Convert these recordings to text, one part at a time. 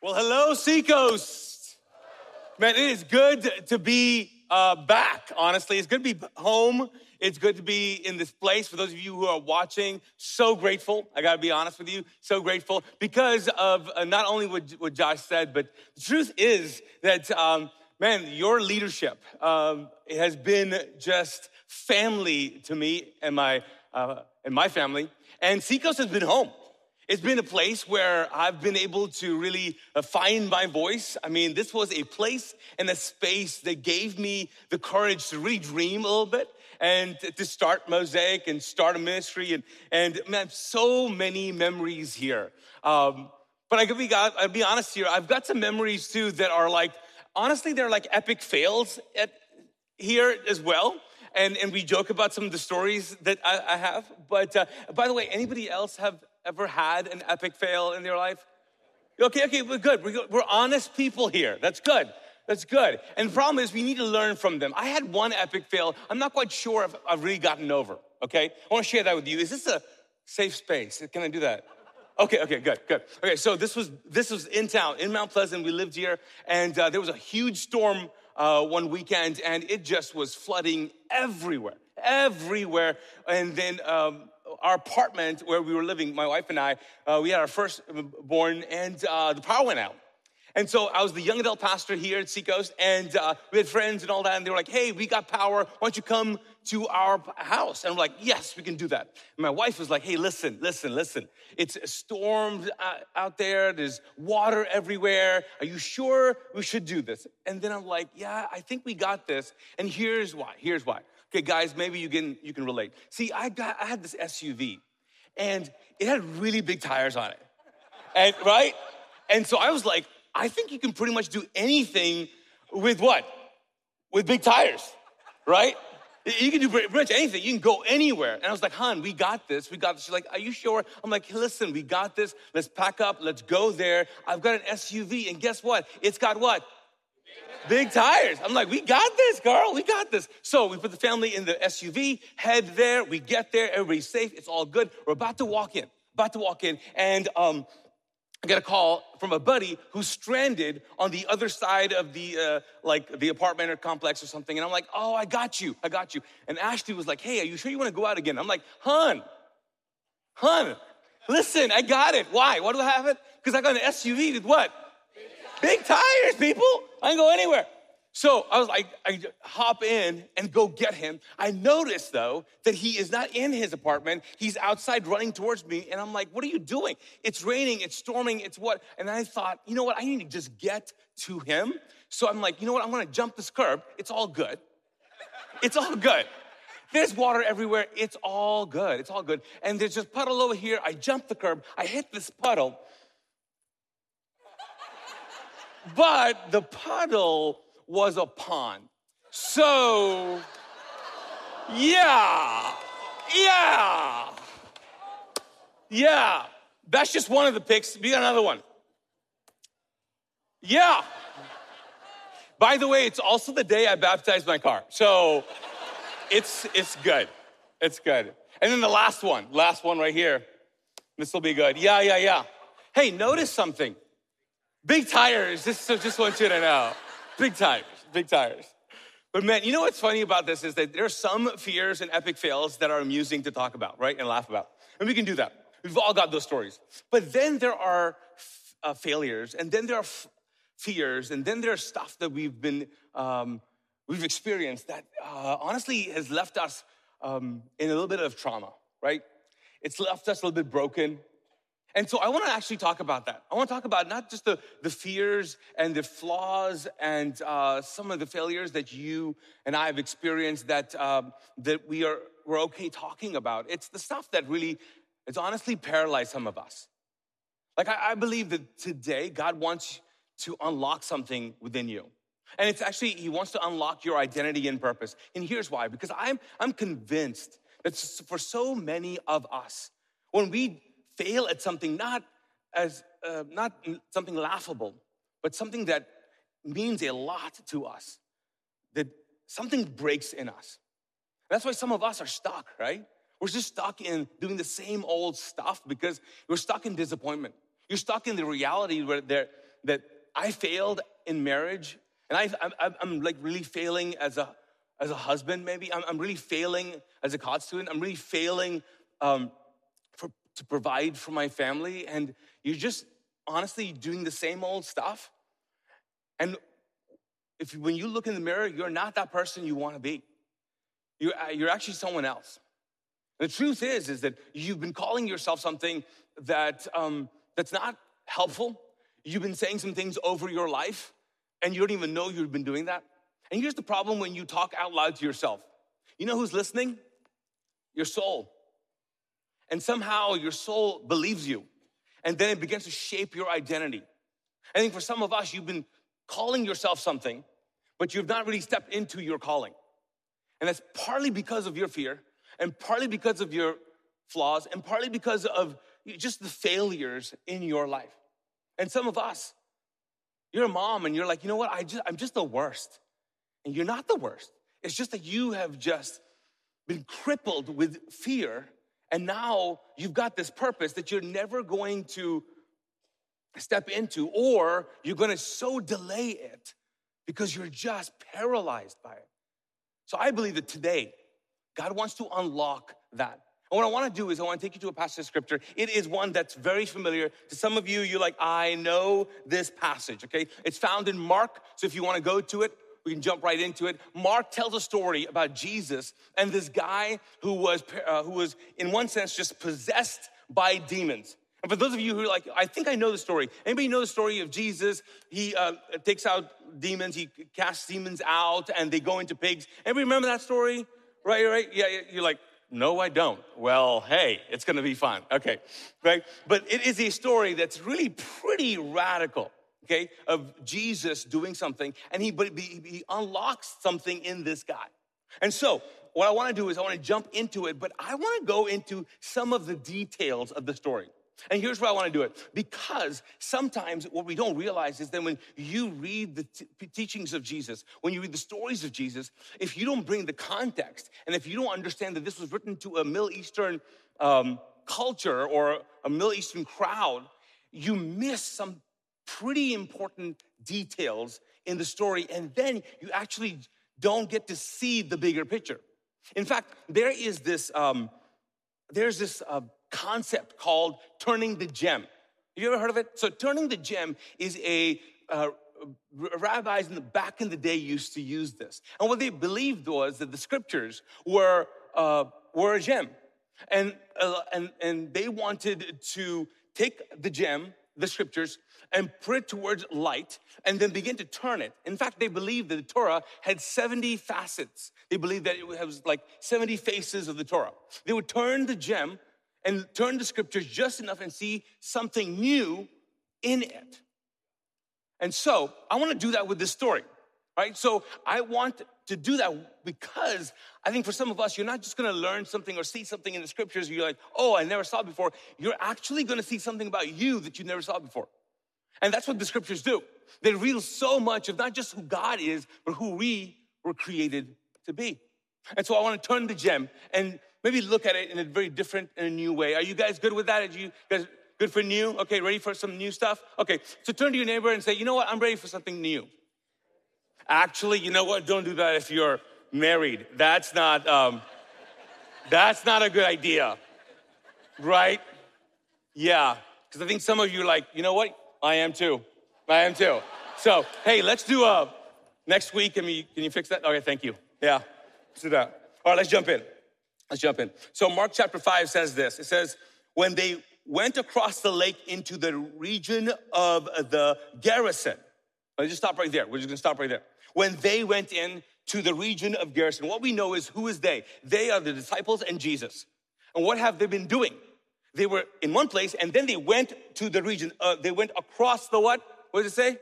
Well, hello, Seacoast. Man, it is good to be uh, back, honestly. It's good to be home. It's good to be in this place. For those of you who are watching, so grateful. I gotta be honest with you, so grateful because of uh, not only what, what, Josh said, but the truth is that, um, man, your leadership um, has been just family to me and my, uh, and my family. And Seacoast has been home. It's been a place where I've been able to really uh, find my voice. I mean, this was a place and a space that gave me the courage to really dream a little bit and to start Mosaic and start a ministry. And, and man, so many memories here. Um, but I could be, I'll be honest here, I've got some memories too that are like, honestly, they're like epic fails at, here as well. And, and we joke about some of the stories that I, I have. But uh, by the way, anybody else have ever had an epic fail in their life? Okay, okay, we're good. We're, good. we're honest people here. That's good. That's good. And the problem is we need to learn from them. I had one epic fail. I'm not quite sure if I've really gotten over, okay? I want to share that with you. Is this a safe space? Can I do that? Okay, okay, good, good. Okay, so this was this was in town, in Mount Pleasant. We lived here, and uh, there was a huge storm uh, one weekend, and it just was flooding everywhere, everywhere. And then um, our apartment where we were living, my wife and I, uh, we had our first born, and uh, the power went out. And so I was the young adult pastor here at Seacoast, and uh, we had friends and all that, and they were like, hey, we got power. Why don't you come to our house? And I'm like, yes, we can do that. And my wife was like, hey, listen, listen, listen. It's storms out there, there's water everywhere. Are you sure we should do this? And then I'm like, yeah, I think we got this. And here's why. Here's why. Okay, guys, maybe you can you can relate. See, I got I had this SUV, and it had really big tires on it, and right, and so I was like, I think you can pretty much do anything with what, with big tires, right? You can do pretty much anything. You can go anywhere. And I was like, hon, we got this. We got this. She's like, are you sure? I'm like, listen, we got this. Let's pack up. Let's go there. I've got an SUV. And guess what? It's got what? Big tires. I'm like, we got this, girl. We got this. So we put the family in the SUV, head there. We get there. Everybody's safe. It's all good. We're about to walk in. About to walk in. And um, I get a call from a buddy who's stranded on the other side of the uh, like the apartment or complex or something, and I'm like, "Oh, I got you, I got you." And Ashley was like, "Hey, are you sure you want to go out again?" I'm like, "Hun, hun, listen, I got it. Why? Why do I have it? Because I got an SUV with what? Big tires, people. I can go anywhere. So I was like, I hop in and go get him. I notice though that he is not in his apartment. He's outside running towards me. And I'm like, what are you doing? It's raining, it's storming, it's what? And I thought, you know what? I need to just get to him. So I'm like, you know what? I'm gonna jump this curb. It's all good. It's all good. There's water everywhere. It's all good. It's all good. And there's just puddle over here. I jump the curb. I hit this puddle. But the puddle was a pond. So, yeah, yeah, yeah. That's just one of the pics. Be another one. Yeah. By the way, it's also the day I baptized my car. So it's it's good. It's good. And then the last one, last one right here. This will be good. Yeah, yeah, yeah. Hey, notice something. Big tires. Just, so just want you to know. Big tires, big tires. But man, you know what's funny about this is that there are some fears and epic fails that are amusing to talk about, right? And laugh about. And we can do that. We've all got those stories. But then there are uh, failures, and then there are f- fears, and then there's stuff that we've been, um, we've experienced that uh, honestly has left us um, in a little bit of trauma, right? It's left us a little bit broken. And so I want to actually talk about that. I want to talk about not just the, the fears and the flaws and uh, some of the failures that you and I have experienced that, um, that we are, we're okay talking about. It's the stuff that really, it's honestly paralyzed some of us. Like I, I believe that today God wants to unlock something within you. And it's actually, he wants to unlock your identity and purpose. And here's why, because I'm, I'm convinced that for so many of us, when we fail at something not as uh, not something laughable, but something that means a lot to us, that something breaks in us. That's why some of us are stuck, right? We're just stuck in doing the same old stuff because we're stuck in disappointment. You're stuck in the reality where there, that I failed in marriage, and I, I'm, I'm like really failing as a as a husband. Maybe I'm, I'm really failing as a college student. I'm really failing um, to provide for my family, and you're just honestly doing the same old stuff. And if when you look in the mirror, you're not that person you want to be. You're, uh, you're actually someone else. The truth is, is that you've been calling yourself something that um, that's not helpful. You've been saying some things over your life, and you don't even know you've been doing that. And here's the problem when you talk out loud to yourself. You know who's listening? Your soul. And somehow your soul believes you, and then it begins to shape your identity. I think for some of us, you've been calling yourself something, but you've not really stepped into your calling. And that's partly because of your fear, and partly because of your flaws, and partly because of just the failures in your life. And some of us, you're a mom and you're like, you know what? I just, I'm just the worst. And you're not the worst. It's just that you have just been crippled with fear. And now you've got this purpose that you're never going to step into, or you're going to so delay it because you're just paralyzed by it. So I believe that today, God wants to unlock that. And what I want to do is I want to take you to a passage of scripture. It is one that's very familiar to some of you. You're like, I know this passage, okay? It's found in Mark. So if you want to go to it, we can jump right into it. Mark tells a story about Jesus and this guy who was, uh, who was in one sense, just possessed by demons. And for those of you who are like, I think I know the story. Anybody know the story of Jesus? He uh, takes out demons, he casts demons out, and they go into pigs. Anybody remember that story? Right, right? Yeah, you're like, no, I don't. Well, hey, it's gonna be fun. Okay, right? But it is a story that's really pretty radical, okay, of Jesus doing something, and he, but he, he unlocks something in this guy. And so, what I wanna do is I wanna jump into it, but I wanna go into some of the details of the story. And here's why I want to do it because sometimes what we don't realize is that when you read the t- teachings of Jesus, when you read the stories of Jesus, if you don't bring the context and if you don't understand that this was written to a Middle Eastern um, culture or a Middle Eastern crowd, you miss some pretty important details in the story. And then you actually don't get to see the bigger picture. In fact, there is this, um, there's this. Uh, concept called turning the gem. Have you ever heard of it? So, turning the gem is a uh, rabbis in the back in the day used to use this, and what they believed was that the scriptures were uh, were a gem, and uh, and and they wanted to take the gem, the scriptures, and put it towards light, and then begin to turn it. In fact, they believed that the Torah had seventy facets. They believed that it was like seventy faces of the Torah. They would turn the gem and turn the scriptures just enough and see something new in it. And so I want to do that with this story, right? So I want to do that because I think for some of us, you're not just going to learn something or see something in the scriptures. You're like, oh, I never saw before. You're actually going to see something about you that you never saw before. And that's what the scriptures do. They reveal so much of not just who God is, but who we were created to be. And so I want to turn the gem and maybe look at it in a very different and a new way. Are you guys good with that? Are you guys good for new? Okay, ready for some new stuff? Okay, so turn to your neighbor and say, you know what? I'm ready for something new. Actually, you know what? Don't do that if you're married. That's not, um, that's not a good idea, right? Yeah, because I think some of you are like, you know what? I am too. I am too. So, hey, let's do a next week. Can you, can you fix that? Okay, thank you. Yeah, let's do that. All right, let's jump in. Let's jump in. So, Mark chapter 5 says this it says, when they went across the lake into the region of the Gerasene. Let's just stop right there. We're just gonna stop right there. When they went in to the region of Gerasene, what we know is who is they? They are the disciples and Jesus. And what have they been doing? They were in one place and then they went to the region. Uh, they went across the what? What does it say?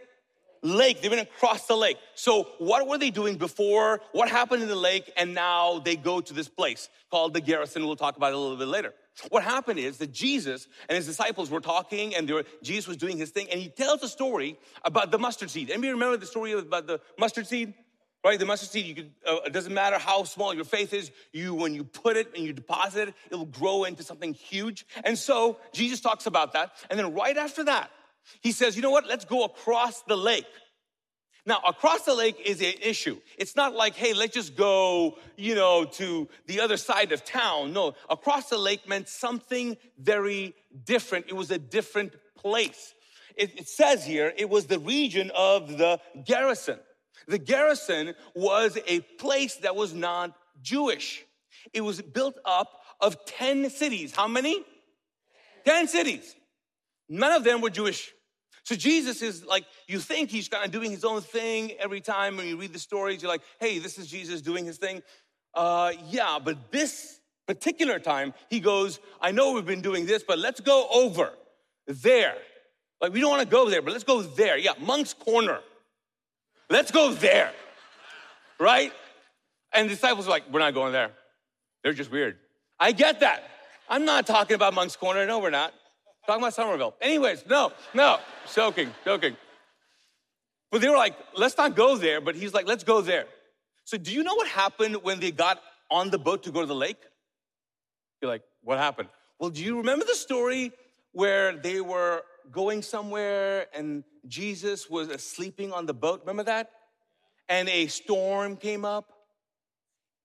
lake. They went across the lake. So what were they doing before? What happened in the lake? And now they go to this place called the Gerasene. We'll talk about it a little bit later. What happened is that Jesus and his disciples were talking and were, Jesus was doing his thing and he tells a story about the mustard seed. Anybody remember the story about the mustard seed? Right, the mustard seed, you could, uh, it doesn't matter how small your faith is, you, when you put it and you deposit it, it'll grow into something huge. And so Jesus talks about that. And then right after that, he says, you know what? Let's go across the lake. Now, across the lake is an issue. It's not like, hey, let's just go, you know, to the other side of town. No, across the lake meant something very different. It was a different place. It, it says here, it was the region of the Gerasene. The Gerasene was a place that was not Jewish. It was built up of 10 cities. How many? 10 cities. None of them were Jewish. So Jesus is like, you think he's kind of doing his own thing every time when you read the stories, you're like, hey, this is Jesus doing his thing. Uh, yeah, but this particular time, he goes, I know we've been doing this, but let's go over there. Like, we don't want to go there, but let's go there. Yeah, Moncks Corner. Let's go there. Right? And the disciples are like, we're not going there. They're just weird. I get that. I'm not talking about Moncks Corner. No, we're not. Talking about Summerville. Anyways, no, no, joking, joking. But they were like, let's not go there. But he's like, let's go there. So do you know what happened when they got on the boat to go to the lake? You're like, what happened? Well, do you remember the story where they were going somewhere and Jesus was sleeping on the boat? Remember that? And a storm came up.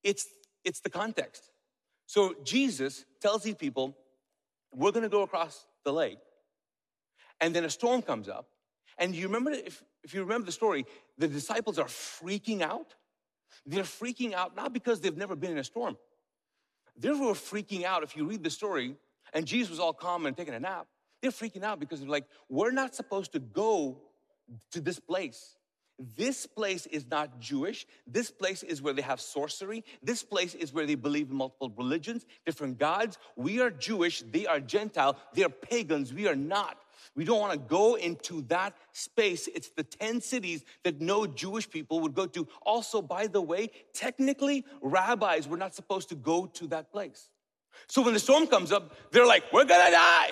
It's, it's the context. So Jesus tells these people, we're going to go across the lake. And then a storm comes up. And you remember, if, if you remember the story, the disciples are freaking out. They're freaking out not because they've never been in a storm. They were freaking out. If you read the story, and Jesus was all calm and taking a nap, they're freaking out because they're like, we're not supposed to go to this place. This place is not Jewish. This place is where they have sorcery. This place is where they believe in multiple religions, different gods. We are Jewish, they are Gentile, they are pagans, we are not. We don't want to go into that space. It's the 10 cities that no Jewish people would go to. Also, by the way, technically, rabbis were not supposed to go to that place. So when the storm comes up, they're like, We're gonna die.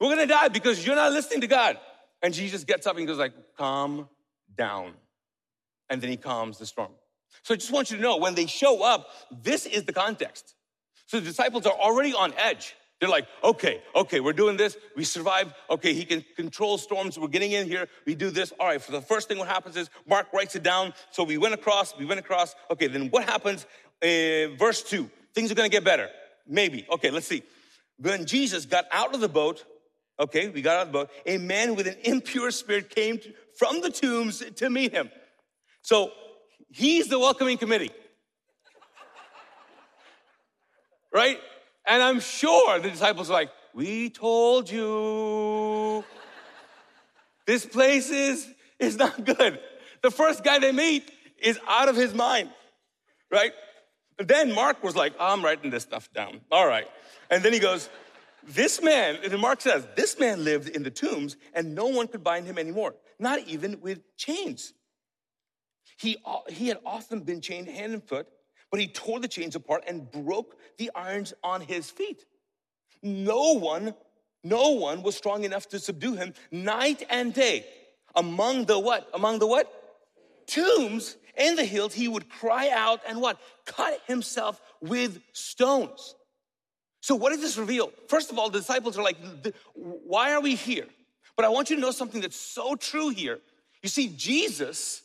We're gonna die because you're not listening to God. And Jesus gets up and goes like, Calm down. And then he calms the storm. So I just want you to know when they show up, this is the context. So the disciples are already on edge. They're like, okay, okay, we're doing this. We survive. Okay, he can control storms. We're getting in here. We do this. All right, for the first thing, what happens is Mark writes it down. So we went across, we went across. Okay, then what happens? Uh, verse two, things are gonna get better. Maybe. Okay, let's see. When Jesus got out of the boat, okay, we got out of the boat, a man with an impure spirit came to, from the tombs to meet him. So he's the welcoming committee. right? And I'm sure the disciples are like, We told you this place is, is not good. The first guy they meet is out of his mind, right? And then Mark was like, I'm writing this stuff down. All right. And then he goes, This man, and Mark says, This man lived in the tombs and no one could bind him anymore not even with chains. He, he had often been chained hand and foot, but he tore the chains apart and broke the irons on his feet. No one, no one was strong enough to subdue him night and day. Among the what? Among the what? Tombs in the hills, he would cry out and what? Cut himself with stones. So, what does this reveal? First of all, the disciples are like, why are we here? But I want you to know something that's so true here. You see, Jesus,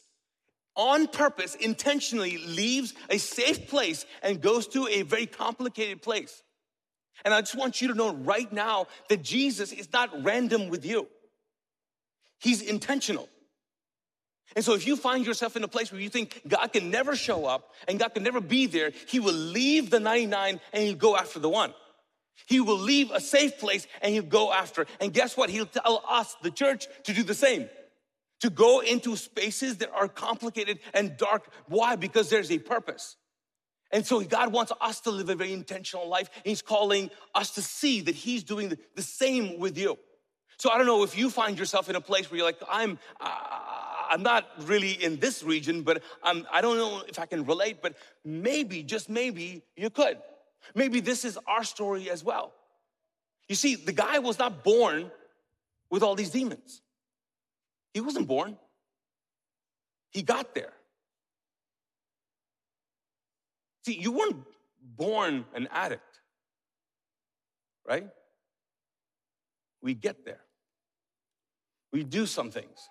on purpose, intentionally leaves a safe place and goes to a very complicated place. And I just want you to know right now that Jesus is not random with you, He's intentional. And so if you find yourself in a place where you think God can never show up and God can never be there, He will leave the 99 and He'll go after the one. He will leave a safe place and he'll go after. And guess what? He'll tell us, the church, to do the same. To go into spaces that are complicated and dark. Why? Because there's a purpose. And so God wants us to live a very intentional life. He's calling us to see that He's doing the, same with you. So I don't know if you find yourself in a place where you're like, I'm, uh, I'm not really in this region, but I'm, I don't know if I can relate, but maybe, just maybe, you could. Maybe this is our story as well. You see, the guy was not born with all these demons. He wasn't born, he got there. See, you weren't born an addict, right? We get there. we do some things.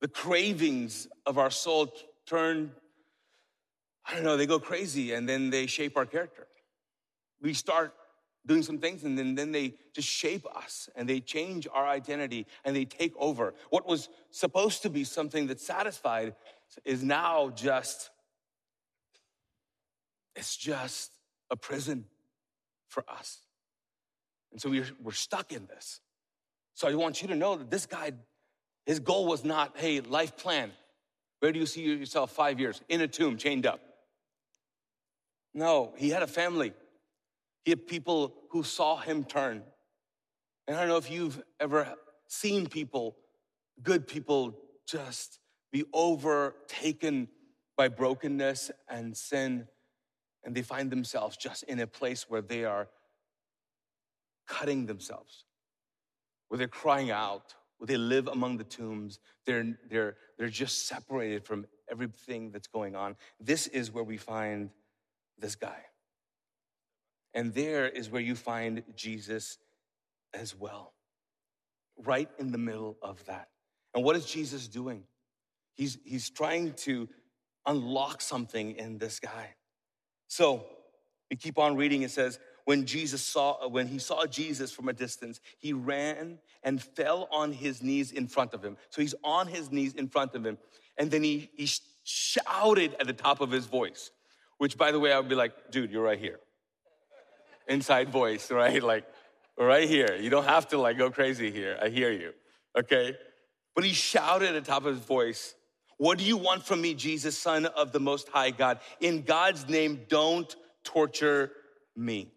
The cravings of our soul turn, I don't know, they go crazy and then they shape our character. We start doing some things and then, then they just shape us and they change our identity and they take over. What was supposed to be something that satisfied is now just, it's just a prison for us. And so we're, we're stuck in this. So I want you to know that this guy, his goal was not, hey, life plan. Where do you see yourself five years? In a tomb, chained up. No, he had a family. He had people who saw him turn. And I don't know if you've ever seen people, good people, just be overtaken by brokenness and sin, and they find themselves just in a place where they are cutting themselves, where they're crying out, where they live among the tombs. They're, they're, they're just separated from everything that's going on. This is where we find this guy. And there is where you find Jesus as well, right in the middle of that. And what is Jesus doing? He's, he's trying to unlock something in this guy. So we keep on reading. It says, when Jesus saw, when he saw Jesus from a distance, he ran and fell on his knees in front of him. So he's on his knees in front of him. And then he, he shouted at the top of his voice, which by the way, I would be like, dude, you're right here. Inside voice, right? Like, right here. You don't have to like go crazy here. I hear you. Okay? But he shouted at the top of his voice, What do you want from me, Jesus, Son of the Most High God? In God's name, don't torture me.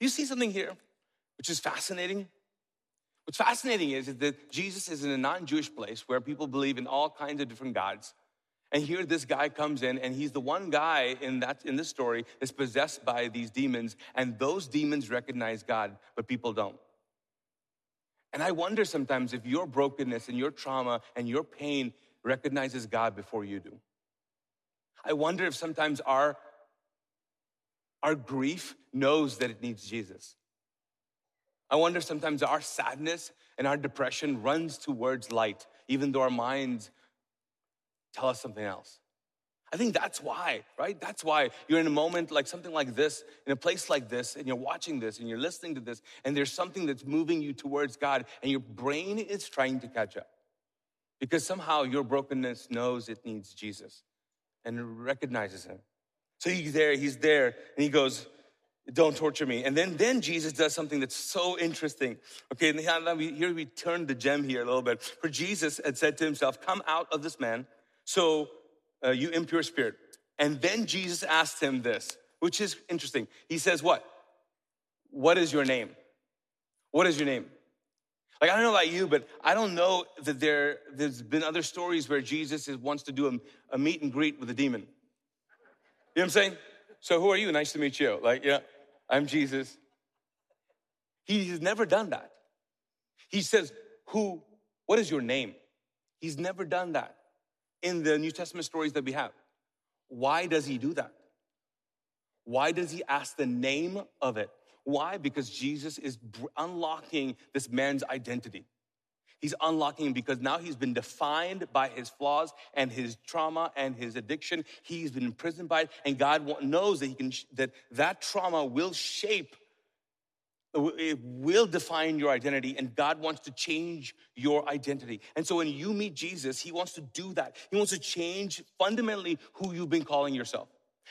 You see something here, which is fascinating? What's fascinating is that Jesus is in a non Jewish place where people believe in all kinds of different gods. And here this guy comes in, and he's the one guy in that in this story that's possessed by these demons, and those demons recognize God, but people don't. And I wonder sometimes if your brokenness and your trauma and your pain recognizes God before you do. I wonder if sometimes our our grief knows that it needs Jesus. I wonder sometimes our sadness and our depression runs towards light, even though our minds tell us something else. I think that's why, right? That's why you're in a moment like something like this, in a place like this, and you're watching this and you're listening to this, and there's something that's moving you towards God, and your brain is trying to catch up. Because somehow your brokenness knows it needs Jesus and recognizes Him. So he's there, he's there, and he goes, don't torture me. And then, then Jesus does something that's so interesting. Okay, and here we turn the gem here a little bit. For Jesus had said to himself, Come out of this man, so uh, you impure spirit. And then Jesus asked him this, which is interesting. He says, What? What is your name? What is your name? Like, I don't know about you, but I don't know that there, there's been other stories where Jesus is, wants to do a, a meet and greet with a demon. You know what I'm saying? So who are you? Nice to meet you. Like, yeah, I'm Jesus. He's never done that. He says, Who, what is your name? He's never done that in the New Testament stories that we have. Why does he do that? Why does he ask the name of it? Why? Because Jesus is unlocking this man's identity. He's unlocking because now he's been defined by his flaws and his trauma and his addiction. He's been imprisoned by it, and God knows that he can that that trauma will shape, it will define your identity, and God wants to change your identity. And so when you meet Jesus, He wants to do that. He wants to change fundamentally who you've been calling yourself.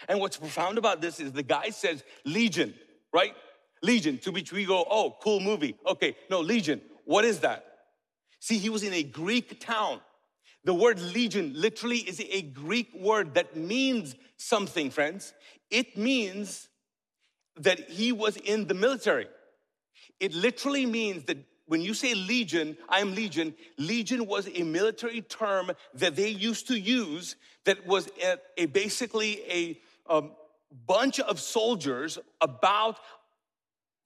And what's profound about this is the guy says Legion, right? Legion, to which we go, oh, cool movie. Okay, no, Legion. What is that? See, he was in a Greek town. The word legion literally is a Greek word that means something, friends. It means that he was in the military. It literally means that when you say legion, I am legion, legion was a military term that they used to use that was a, a basically a, a bunch of soldiers, about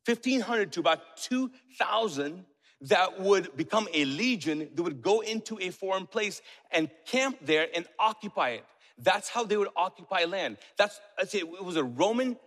1,500 to about 2,000 that would become a legion, they would go into a foreign place and camp there and occupy it. That's how they would occupy land. That's, I'd say it was a Roman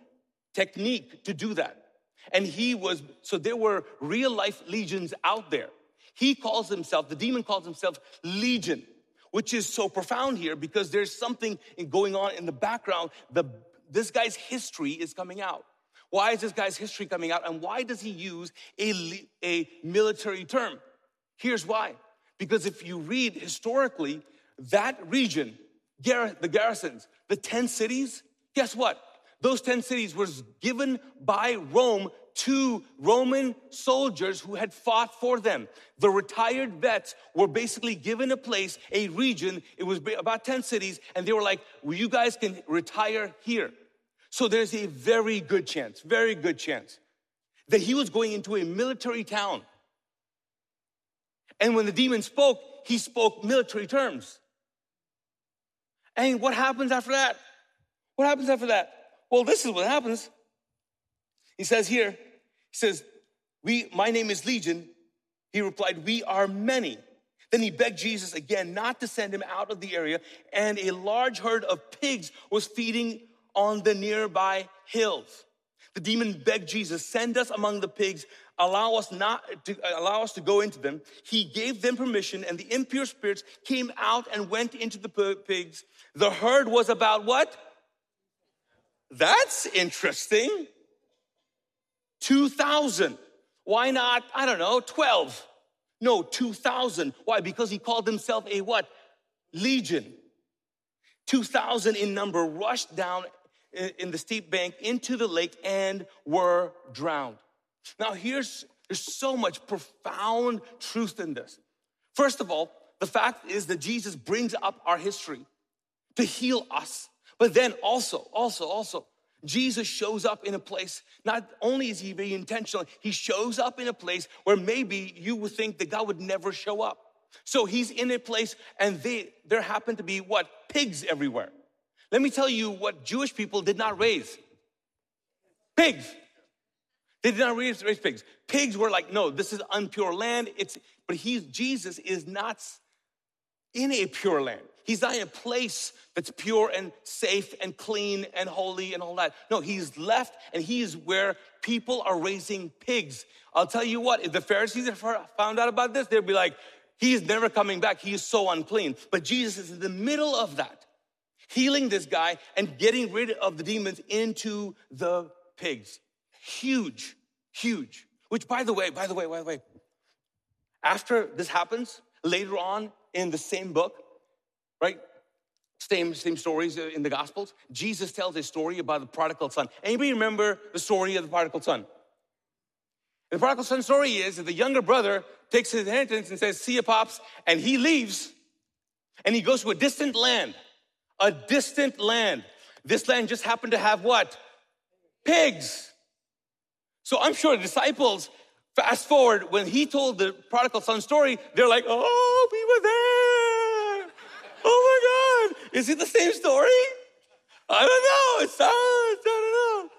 technique to do that. And he was, so there were real life legions out there. He calls himself, the demon calls himself Legion, which is so profound here because there's something going on in the background. The, this guy's history is coming out. Why is this guy's history coming out? And why does he use a, a military term? Here's why. Because if you read historically, that region, the Gerasenes, the 10 cities, guess what? Those 10 cities was given by Rome to Roman soldiers who had fought for them. The retired vets were basically given a place, a region. It was about 10 cities, and they were like, well, you guys can retire here. So there's a very good chance, very good chance that he was going into a military town. And when the demon spoke, he spoke military terms. And what happens after that? What happens after that? Well, this is what happens. He says here, he says, we, my name is Legion. He replied, we are many. Then he begged Jesus again not to send him out of the area, and a large herd of pigs was feeding on the nearby hills. The demon begged Jesus, send us among the pigs, allow us not to allow us to go into them. He gave them permission, and the impure spirits came out and went into the pigs. The herd was about what? That's interesting. 2,000. Why not, I don't know, 12? No, 2,000. Why? Because he called himself a what? Legion. 2,000 in number rushed down in the steep bank into the lake and were drowned. Now, here's there's so much profound truth in this. First of all, the fact is that Jesus brings up our history to heal us. But then also, also, also, Jesus shows up in a place, not only is he very intentional, he shows up in a place where maybe you would think that God would never show up. So he's in a place and they, there happen to be what? Pigs everywhere. Let me tell you what Jewish people did not raise pigs. They did not raise, raise pigs. Pigs were like, no, this is unpure land. It's, but he's, Jesus is not in a pure land. He's not in a place that's pure and safe and clean and holy and all that. No, he's left and he is where people are raising pigs. I'll tell you what, if the Pharisees found out about this, they'd be like, he's never coming back. He is so unclean. But Jesus is in the middle of that healing this guy and getting rid of the demons into the pigs. Huge, huge. Which, by the way, by the way, by the way, after this happens, later on in the same book, right? Same, same stories uh, in the Gospels. Jesus tells a story about the prodigal son. Anybody remember the story of the prodigal son? The prodigal son story is that the younger brother takes his inheritance and says, See you, pops, and he leaves and he goes to a distant land a distant land. This land just happened to have what? Pigs. So I'm sure the disciples, fast forward, when he told the prodigal son story, they're like, oh, we were there. Is it the same story? I don't know. It's I don't know.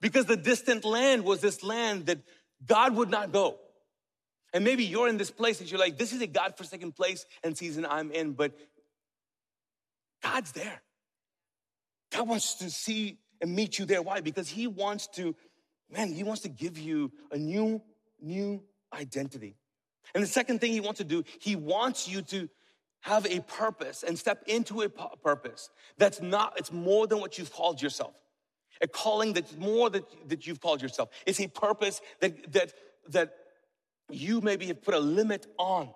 Because the distant land was this land that God would not go. And maybe you're in this place and you're like, this is a God forsaken place and season I'm in, but God's there. God wants to see and meet you there. Why? Because He wants to, man, He wants to give you a new, new identity. And the second thing He wants to do, He wants you to have a purpose and step into a purpose that's not, it's more than what you've called yourself. A calling that's more that, that you've called yourself. It's a purpose that, that, that you maybe have put a limit on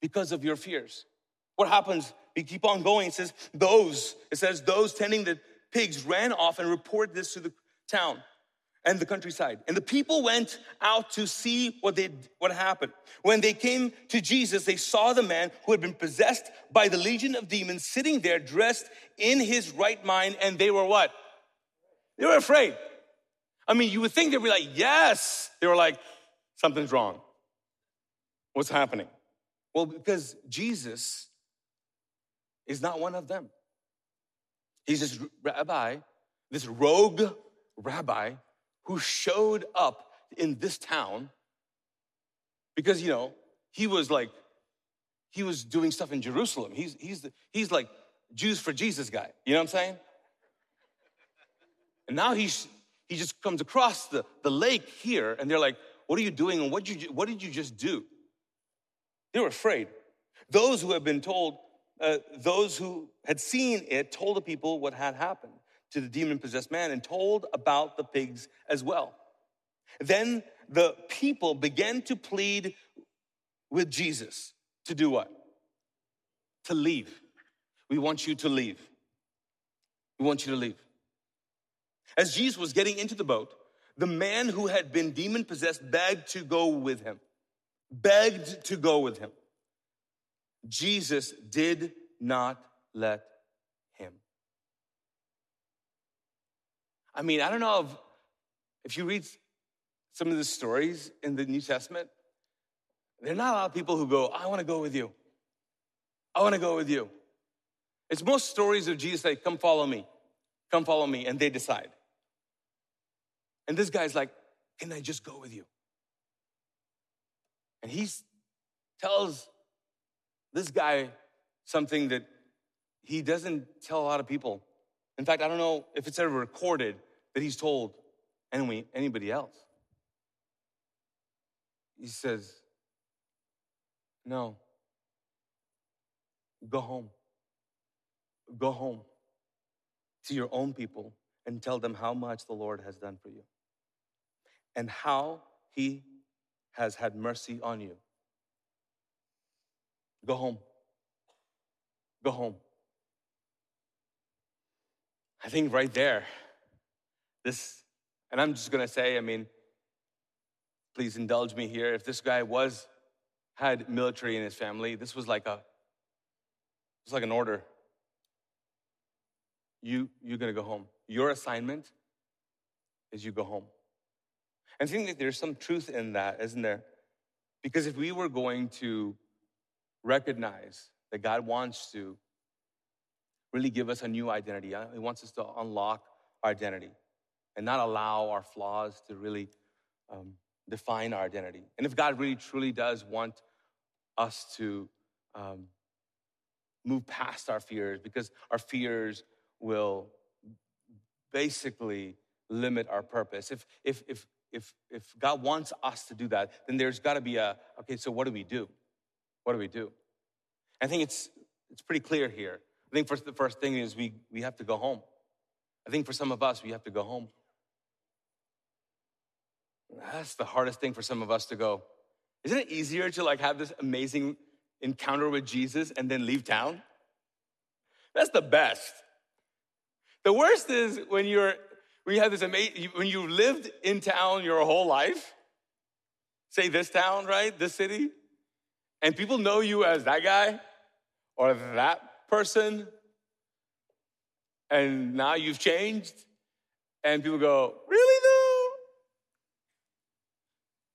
because of your fears. What happens we keep on going. It says, those, it says, those tending the pigs ran off and reported this to the town and the countryside. And the people went out to see what they what happened. When they came to Jesus, they saw the man who had been possessed by the legion of demons sitting there dressed in his right mind and they were what? They were afraid. I mean, you would think they'd be like, "Yes." They were like, "Something's wrong. What's happening?" Well, because Jesus is not one of them. He's this rabbi, this rogue rabbi who showed up in this town because, you know, he was like, he was doing stuff in Jerusalem. He's, he's, the, he's like Jews for Jesus guy. You know what I'm saying? And now he's, he just comes across the, the lake here and they're like, what are you doing? And what did you, what did you just do? They were afraid. Those who had been told, uh, those who had seen it told the people what had happened to the demon possessed man and told about the pigs as well. Then the people began to plead with Jesus to do what? To leave. We want you to leave. We want you to leave. As Jesus was getting into the boat, the man who had been demon possessed begged to go with him. Begged to go with him. Jesus did not let him. I mean, I don't know if, if you read some of the stories in the New Testament, there are not a lot of people who go, I want to go with you. I want to go with you. It's most stories of Jesus say, Come follow me, come follow me, and they decide. And this guy's like, Can I just go with you? And he tells this guy something that he doesn't tell a lot of people. In fact, I don't know if it's ever recorded that he's told anybody else. He says, No, go home. Go home to your own people and tell them how much the Lord has done for you and how he has had mercy on you. Go home. Go home. I think right there, this, and I'm just gonna say, I mean, please indulge me here. If this guy was, had military in his family, this was like a, it's like an order. You, you're gonna go home. Your assignment is you go home. And I think that there's some truth in that, isn't there? Because if we were going to recognize that God wants to really give us a new identity. Uh, he wants us to unlock our identity and not allow our flaws to really um, define our identity. And if God really truly does want us to um, move past our fears, because our fears will basically limit our purpose. If if if if if God wants us to do that, then there's got to be a okay. So what do we do? What do we do? I think it's, it's pretty clear here. I think first, the first thing is we, we have to go home. I think for some of us, we have to go home. That's the hardest thing for some of us to go. Isn't it easier to like have this amazing encounter with Jesus and then leave town? That's the best. The worst is when you're when you have this amazing when you lived in town your whole life. Say this town, right? This city, and people know you as that guy or that person, and now you've changed, and people go, Really?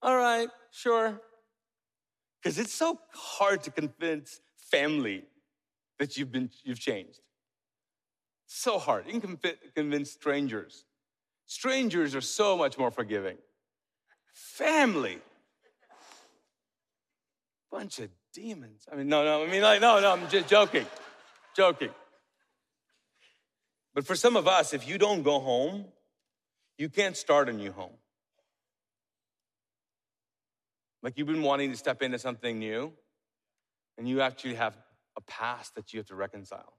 All right, sure. Because it's so hard to convince family that you've been you've changed. So hard. You can convince strangers. Strangers are so much more forgiving. Family bunch of demons. I mean, no, no, I mean, like, no, no, I'm just joking, joking. But for some of us, if you don't go home, you can't start a new home. Like you've been wanting to step into something new, and you actually have a past that you have to reconcile.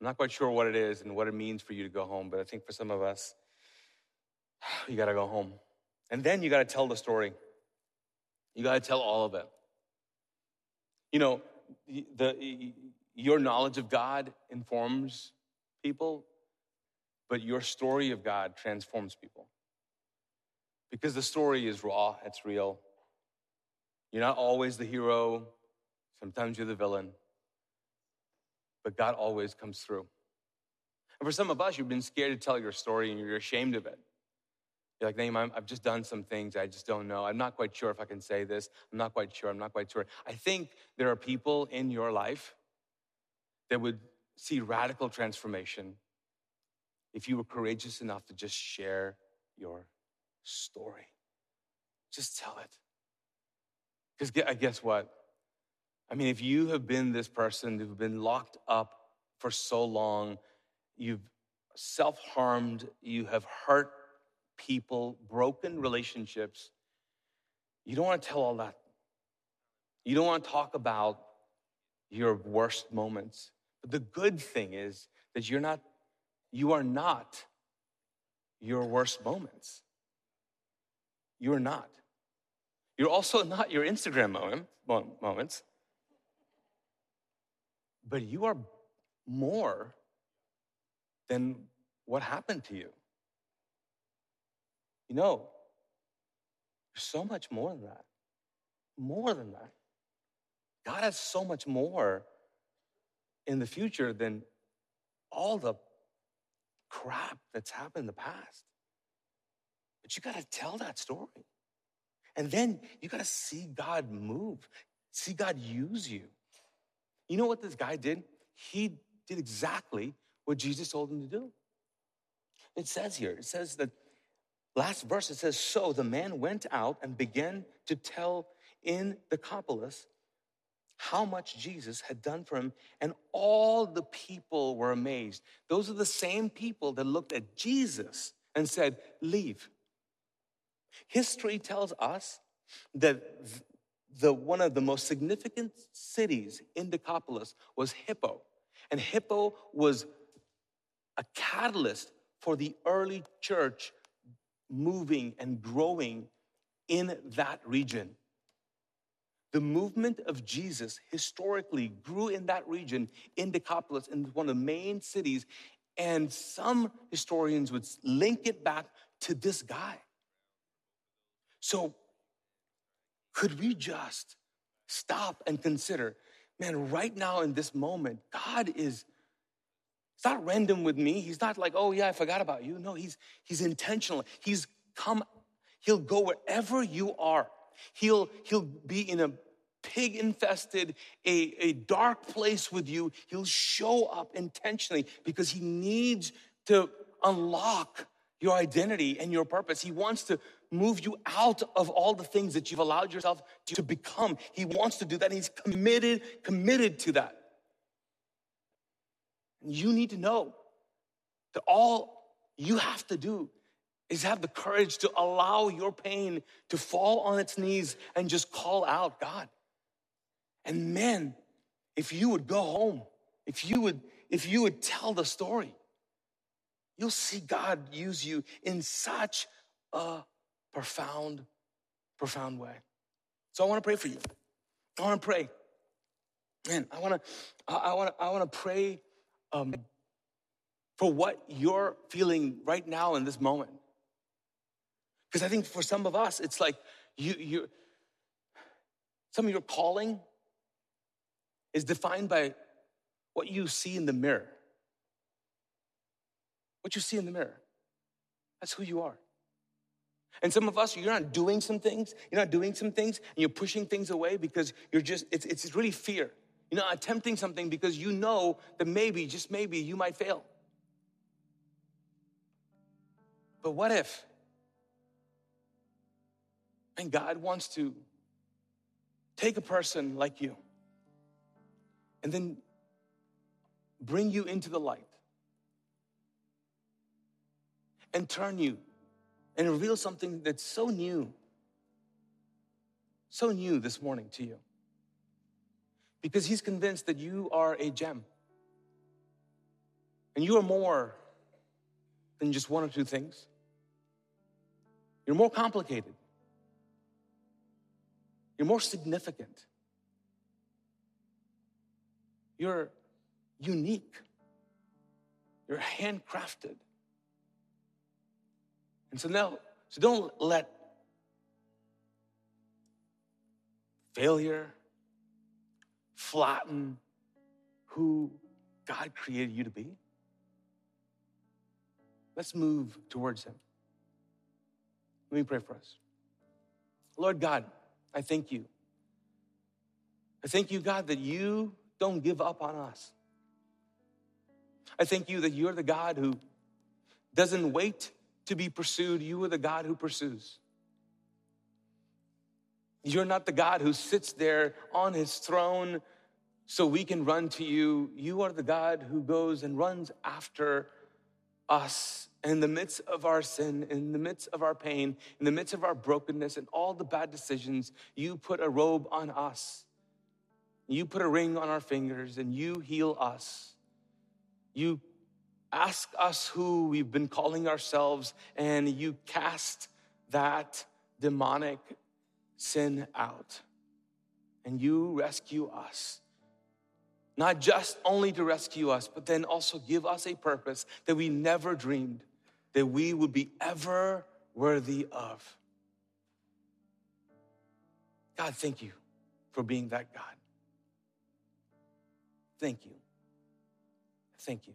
I'm not quite sure what it is and what it means for you to go home, but I think for some of us, you gotta go home. And then you gotta tell the story. You gotta tell all of it. You know, the, your knowledge of God informs people, but your story of God transforms people. Because the story is raw, it's real. You're not always the hero, sometimes you're the villain, but God always comes through. And for some of us, you've been scared to tell your story and you're ashamed of it. You're like, Naeem, i have just done some things I just don't know. I'm not quite sure if I can say this. I'm not quite sure. I'm not quite sure. I think there are people in your life that would see radical transformation if you were courageous enough to just share your story. Just tell it. Because guess what? I mean, if you have been this person who've been locked up for so long, you've self harmed, you have hurt people, broken relationships. You don't want to tell all that. You don't want to talk about your worst moments. But the good thing is that you're not, you are not your worst moments. You're not. You're also not your Instagram moment, moments. But you are more than what happened to you. You know, there's so much more than that. More than that. God has so much more in the future than all the crap that's happened in the past. But you got to tell that story. And then you got to see God move, see God use you. You know what this guy did? He did exactly what Jesus told him to do. It says here, it says that last verse, it says, So the man went out and began to tell in the Decapolis how much Jesus had done for him, and all the people were amazed. Those are the same people that looked at Jesus and said, Leave. History tells us that the, one of the most significant cities in Decapolis was Hippo. And Hippo was a catalyst for the early church moving and growing in that region. The movement of Jesus historically grew in that region, in Decapolis, in one of the main cities. And some historians would link it back to this guy. So, could we just stop and consider, man, right now in this moment, God is. It's not random with me. He's not like, oh yeah, I forgot about you. No, he's he's intentional. He's come, he'll go wherever you are. He'll, he'll be in a pig infested, a, a dark place with you. He'll show up intentionally because he needs to unlock your identity and your purpose. He wants to move you out of all the things that you've allowed yourself to become. He wants to do that. He's committed, committed to that. And you need to know that all you have to do is have the courage to allow your pain to fall on its knees and just call out, God. And men, if you would go home, if you would, if you would tell the story, you'll see God use you in such a profound, profound way. So I want to pray for you. I want to pray. Man, I want to, I want to, I want to pray um, for what you're feeling right now in this moment. Because I think for some of us, it's like you, you, some of your calling is defined by what you see in the mirror. What you see in the mirror. That's who you are. And some of us, you're not doing some things, you're not doing some things, and you're pushing things away because you're just, it's, it's really fear. You're not attempting something because you know that maybe, just maybe, you might fail. But what if and God wants to take a person like you and then bring you into the light and turn you and reveal something that's so new, so new this morning to you. Because he's convinced that you are a gem. And you are more than just one or two things. You're more complicated. You're more significant. You're unique. You're handcrafted. And so now, so don't let failure flatten who God created you to be. Let's move towards Him. Let me pray for us. Lord God, I thank you. I thank you, God, that you don't give up on us. I thank you that you're the God who doesn't wait to be pursued. You are the God who pursues. You're not the God who sits there on his throne so we can run to you. You are the God who goes and runs after us in the midst of our sin, in the midst of our pain, in the midst of our brokenness and all the bad decisions, you put a robe on us You put a ring on our fingers and you heal us. You ask us who we've been calling ourselves and you cast that demonic sin out. And you rescue us. Not just only to rescue us, but then also give us a purpose that we never dreamed that we would be ever worthy of. God, thank you for being that God. Thank you. Thank you.